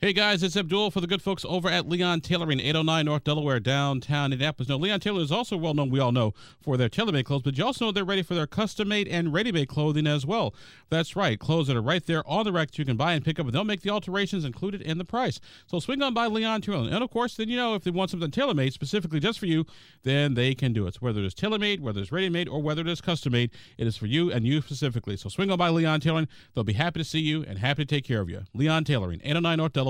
Hey guys, it's Abdul for the good folks over at Leon Tailoring, 809 North Delaware, downtown Indianapolis. Now, Leon Taylor is also well known, we all know, for their tailor-made clothes, but you also know they're ready for their custom-made and ready-made clothing as well. That's right, clothes that are right there on the rack you can buy and pick up, and they'll make the alterations included in the price. So swing on by Leon Tailoring. And of course, then you know if they want something tailor-made specifically just for you, then they can do it. So whether it's tailor-made, whether it's ready-made, or whether it is custom-made, it is for you and you specifically. So swing on by Leon Tailoring. They'll be happy to see you and happy to take care of you. Leon Tailoring, 809 North Delaware,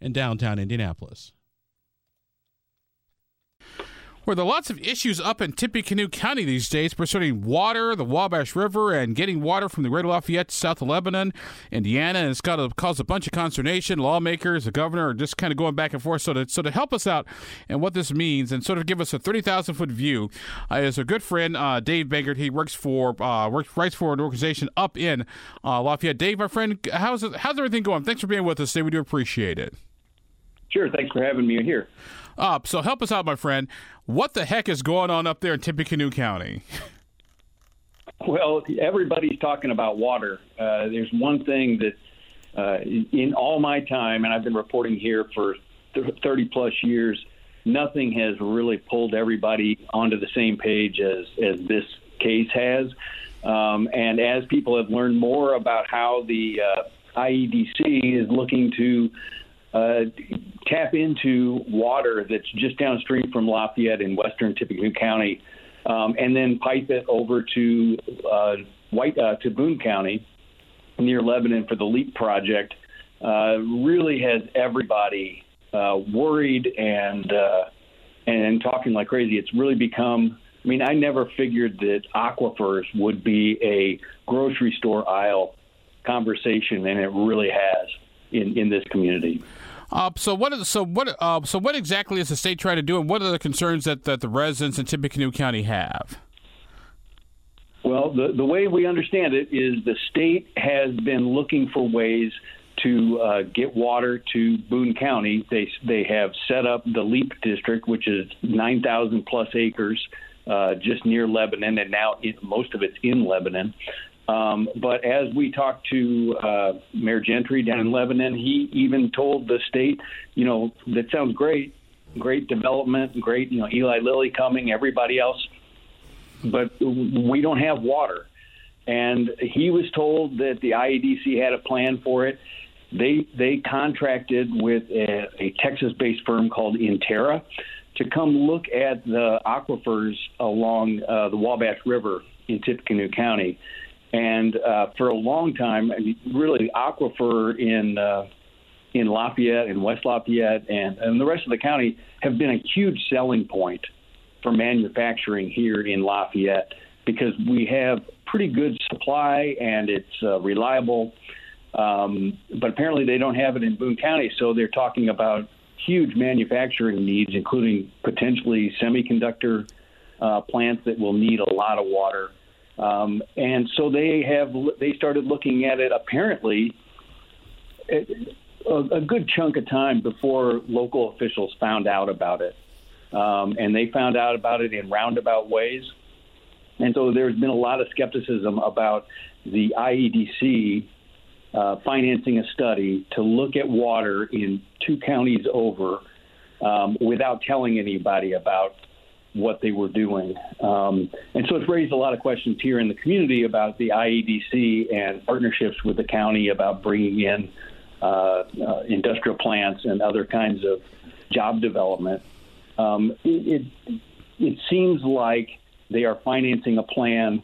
and downtown Indianapolis. Where there are lots of issues up in Tippecanoe County these days concerning water, the Wabash River, and getting water from the Greater Lafayette to south of Lebanon, Indiana, and it's got to cause a bunch of consternation. Lawmakers, the governor are just kind of going back and forth. So to, so to help us out and what this means and sort of give us a 30,000 foot view uh, is a good friend, uh, Dave Bangert. He works for uh, works writes for an organization up in uh, Lafayette. Dave, my friend, how's, how's everything going? Thanks for being with us today. We do appreciate it. Sure. Thanks for having me here. Uh, so help us out, my friend. What the heck is going on up there in Tippecanoe County? Well, everybody's talking about water. Uh, there's one thing that uh, in all my time, and I've been reporting here for 30 plus years, nothing has really pulled everybody onto the same page as, as this case has. Um, and as people have learned more about how the uh, IEDC is looking to uh, tap into water that's just downstream from Lafayette in western Tippecanoe County, um, and then pipe it over to uh, White uh, to Boone County near Lebanon for the LEAP project. Uh, really has everybody uh, worried and uh, and talking like crazy. It's really become. I mean, I never figured that aquifers would be a grocery store aisle conversation, and it really has in, in this community. Uh, so what? Is, so what? Uh, so what exactly is the state trying to do, and what are the concerns that, that the residents in Tippecanoe County have? Well, the the way we understand it is the state has been looking for ways to uh, get water to Boone County. They they have set up the LEAP district, which is 9,000 plus acres. Uh, just near Lebanon, and now it, most of it's in Lebanon. Um, but as we talked to uh, Mayor Gentry down in Lebanon, he even told the state, you know, that sounds great, great development, great, you know, Eli Lilly coming, everybody else, but we don't have water. And he was told that the IEDC had a plan for it. They they contracted with a, a Texas-based firm called Intera to come look at the aquifers along uh, the Wabash River in Tippecanoe County and uh, for a long time, I mean, really, aquifer in uh, in Lafayette and West Lafayette and, and the rest of the county have been a huge selling point for manufacturing here in Lafayette because we have pretty good supply and it's uh, reliable. Um, but apparently, they don't have it in Boone County, so they're talking about huge manufacturing needs, including potentially semiconductor uh, plants that will need a lot of water. Um, and so they have they started looking at it apparently a, a good chunk of time before local officials found out about it, um, and they found out about it in roundabout ways. And so there's been a lot of skepticism about the IEDC uh, financing a study to look at water in two counties over um, without telling anybody about what they were doing. Um, and so it's raised a lot of questions here in the community about the IEDC and partnerships with the county about bringing in uh, uh, industrial plants and other kinds of job development. Um, it, it, it seems like they are financing a plan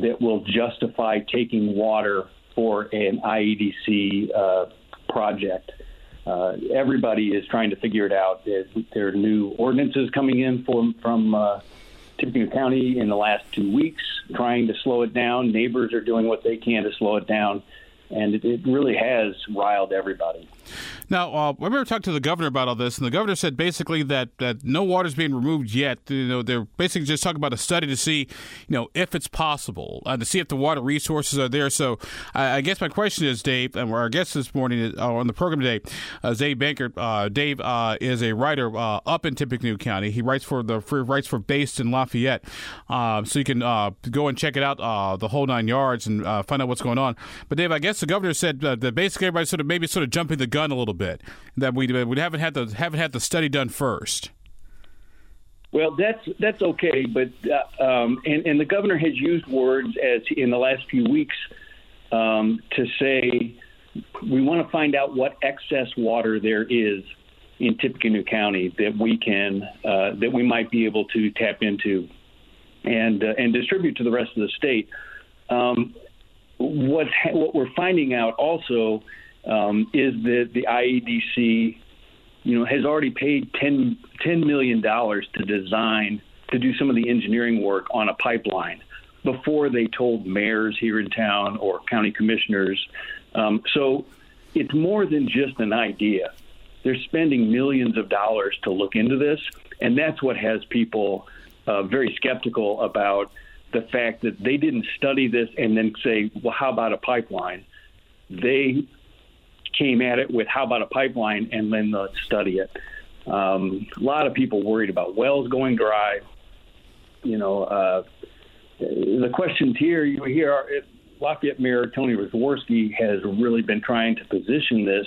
that will justify taking water for an IEDC uh, project uh, everybody is trying to figure it out. There are new ordinances coming in from from uh, Tippecanoe County in the last two weeks, trying to slow it down. Neighbors are doing what they can to slow it down, and it, it really has riled everybody. Now, uh, I remember talking to the governor about all this, and the governor said basically that, that no water is being removed yet. You know, they're basically just talking about a study to see, you know, if it's possible, uh, to see if the water resources are there. So, I, I guess my question is, Dave, and our guest this morning uh, on the program today, uh, Dave Bangert. Uh, Dave uh, is a writer uh, up in Tippecanoe County. He writes for the for, writes for Based in Lafayette, so you can go and check it out, the whole nine yards, and find out what's going on. But Dave, I guess the governor said uh, that basically everybody sort of maybe sort of jumping the gun a little bit that we we haven't had the haven't had the study done first. Well, that's that's okay, but uh, um, and and the governor has used words as in the last few weeks um, to say we want to find out what excess water there is in Tippecanoe County that we can uh, that we might be able to tap into and uh, and distribute to the rest of the state. Um, what what we're finding out also um, is that the IEDC, you know, has already paid 10, $10 million to design to do some of the engineering work on a pipeline before they told mayors here in town or county commissioners. Um, so it's more than just an idea. They're spending millions of dollars to look into this, and that's what has people uh, very skeptical about the fact that they didn't study this and then say, well, how about a pipeline? They came at it with how about a pipeline and then let's study it. Um, a lot of people worried about wells going dry. You know, uh, the questions here, you hear our, Lafayette Mayor Tony Roswarski has really been trying to position this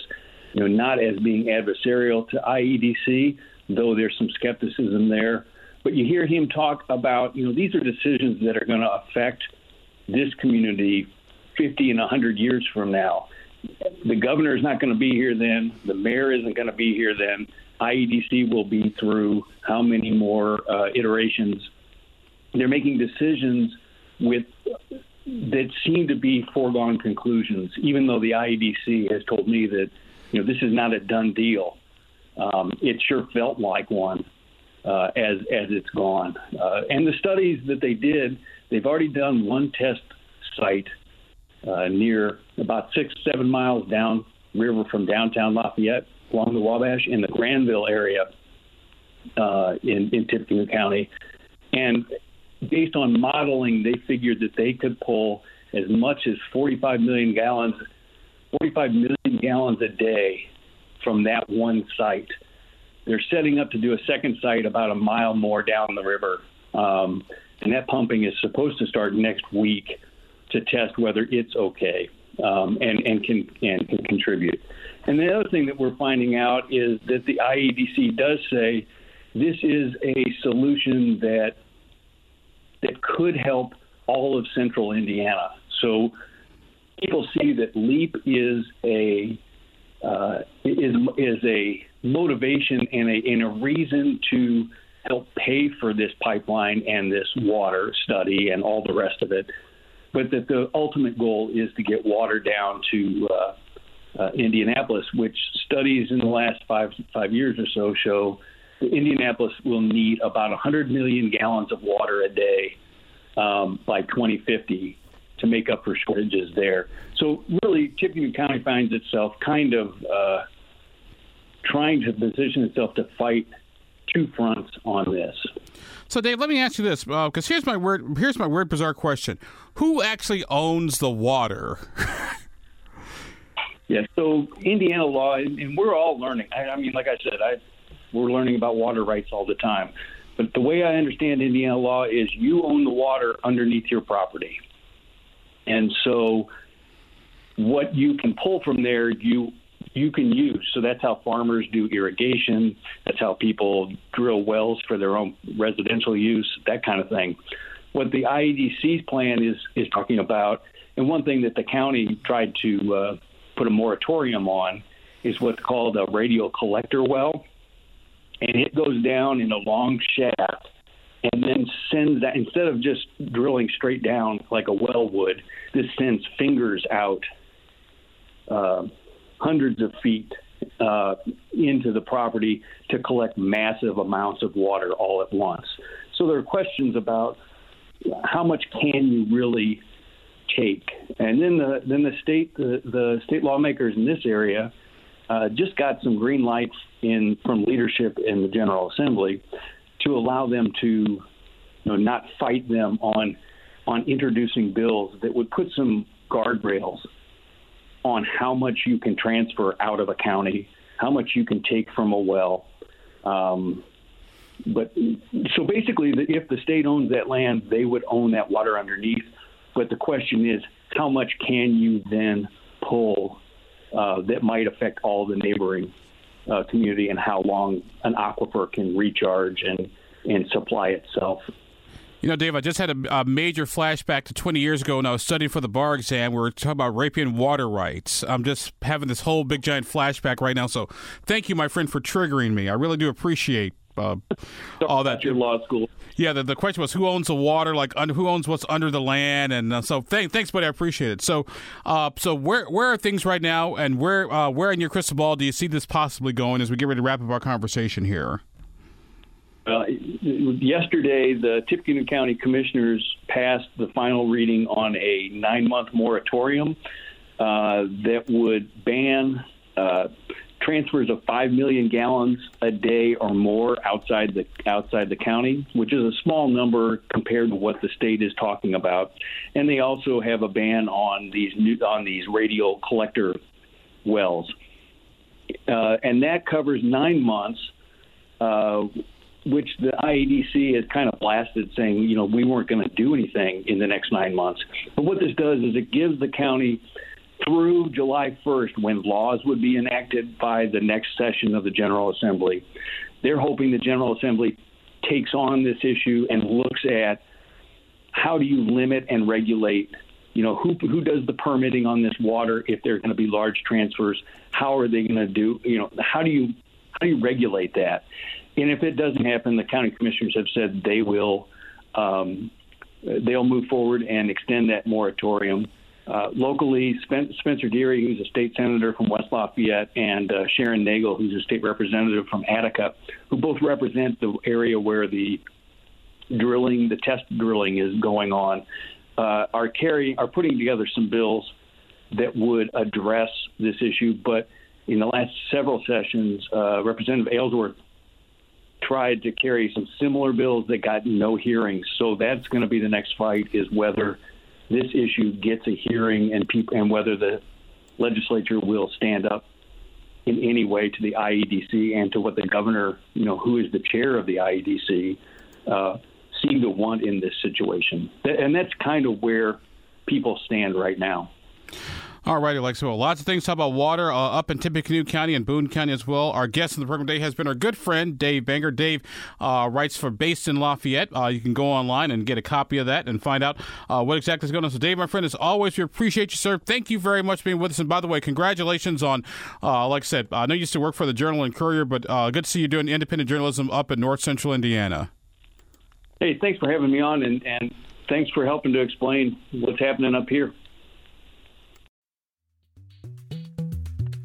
you know, not as being adversarial to IEDC, though there's some skepticism there. But you hear him talk about, you know, these are decisions that are going to affect this community 50 and 100 years from now. The governor is not going to be here then. The mayor isn't going to be here then. IEDC will be through how many more uh, iterations? They're making decisions with that seem to be foregone conclusions, even though the IEDC has told me that you know, this is not a done deal. Um, it sure felt like one uh, as as it's gone. Uh, and the studies that they did, they've already done one test site uh, near about six seven miles down river from downtown Lafayette along the Wabash in the Granville area uh, in in Tippecanoe County, and based on modeling, they figured that they could pull as much as 45 million gallons 45 million gallons a day from that one site. They're setting up to do a second site about a mile more down the river. Um, and that pumping is supposed to start next week to test whether it's okay um, and, and, can, and can contribute. And the other thing that we're finding out is that the IEDC does say this is a solution that that could help all of central Indiana. So people see that LEAP is a uh, is is a motivation and a and a reason to help pay for this pipeline and this water study and all the rest of it, but that the ultimate goal is to get water down to uh, uh, Indianapolis, which studies in the last five five years or so show that Indianapolis will need about 100 million gallons of water a day um, by 2050 to make up for shortages there. So really, Tippecanoe County finds itself kind of uh, trying to position itself to fight two fronts on this. So, Dave, let me ask you this, because uh, here's my word. Here's my weird, bizarre question: Who actually owns the water? yeah. So, Indiana law, and we're all learning. I, I mean, like I said, I we're learning about water rights all the time. But the way I understand Indiana law is you own the water underneath your property. And so what you can pull from there, you you can use. So that's how farmers do irrigation. That's how people drill wells for their own residential use, that kind of thing. What the IEDC's plan is is talking about, and one thing that the county tried to uh, put a moratorium on, is what's called a radial collector well, and it goes down in a long shaft and then sends that instead of just drilling straight down like a well would, this sends fingers out uh, hundreds of feet uh, into the property to collect massive amounts of water all at once. So there are questions about how much can you really take, and then the then the state the, the state lawmakers in this area uh, just got some green lights in from leadership in the General Assembly to allow them to you know, not fight them on on introducing bills that would put some guardrails on how much you can transfer out of a county, how much you can take from a well. Um, but so basically, if the state owns that land, they would own that water underneath. But the question is, how much can you then pull uh, that might affect all the neighboring uh, community and how long an aquifer can recharge and, and supply itself. You know, Dave, I just had a, a, major flashback to 20 years ago when I was studying for the bar exam. We were talking about riparian water rights. I'm just having this whole big giant flashback right now. So thank you, my friend, for triggering me. I really do appreciate uh, all that. Your law school. Yeah, the, the question was who owns the water, like un, who owns what's under the land, and uh, so th- thanks, buddy. I appreciate it. So, uh, so where where are things right now, and where uh, where in your crystal ball do you see this possibly going as we get ready to wrap up our conversation here? Uh, yesterday, the Tippecanoe County Commissioners passed the final reading on a nine month moratorium uh, that would ban uh, transfers of five million gallons a day or more outside the outside the county, which is a small number compared to what the state is talking about. And they also have a ban on these new, on these radial collector wells, uh, and that covers nine months. Which the IEDC has kind of blasted, saying, you know, we weren't going to do anything in the next nine months. But what this does is it gives the county through July 1st, when laws would be enacted by the next session of the General Assembly. They're hoping the General Assembly takes on this issue and looks at how do you limit and regulate you know who who does the permitting on this water if there are going to be large transfers how are they going to do you know how do you how do you regulate that and if it doesn't happen, the county commissioners have said they will um, they'll move forward and extend that moratorium. Uh, locally, Spencer Deery, who's a state senator from West Lafayette, and uh, Sharon Negele, who's a state representative from Attica, who both represent the area where the drilling, the test drilling, is going on, uh, are carrying, are putting together some bills that would address this issue. But in the last several sessions, uh, Representative Aylesworth tried to carry some similar bills that got no hearings. So that's going to be the next fight is whether this issue gets a hearing and people and whether the legislature will stand up in any way to the IEDC and to what the governor, you know, who is the chair of the IEDC, uh, seem to want in this situation. And that's kind of where people stand right now. All righty, Alex. Well, lots of things to talk about water uh, up in Tippecanoe County and Boone County as well. Our guest in the program today has been our good friend, Dave Bangert. Dave uh, writes for Based in Lafayette. Uh, you can go online and get a copy of that and find out uh, what exactly is going on. So, Dave, my friend, as always, we appreciate you, sir. Thank you very much for being with us. And by the way, congratulations on, uh, like I said, I know you used to work for the Journal and Courier, but uh, good to see you doing independent journalism up in north central Indiana. Hey, thanks for having me on, and, and thanks for helping to explain what's happening up here.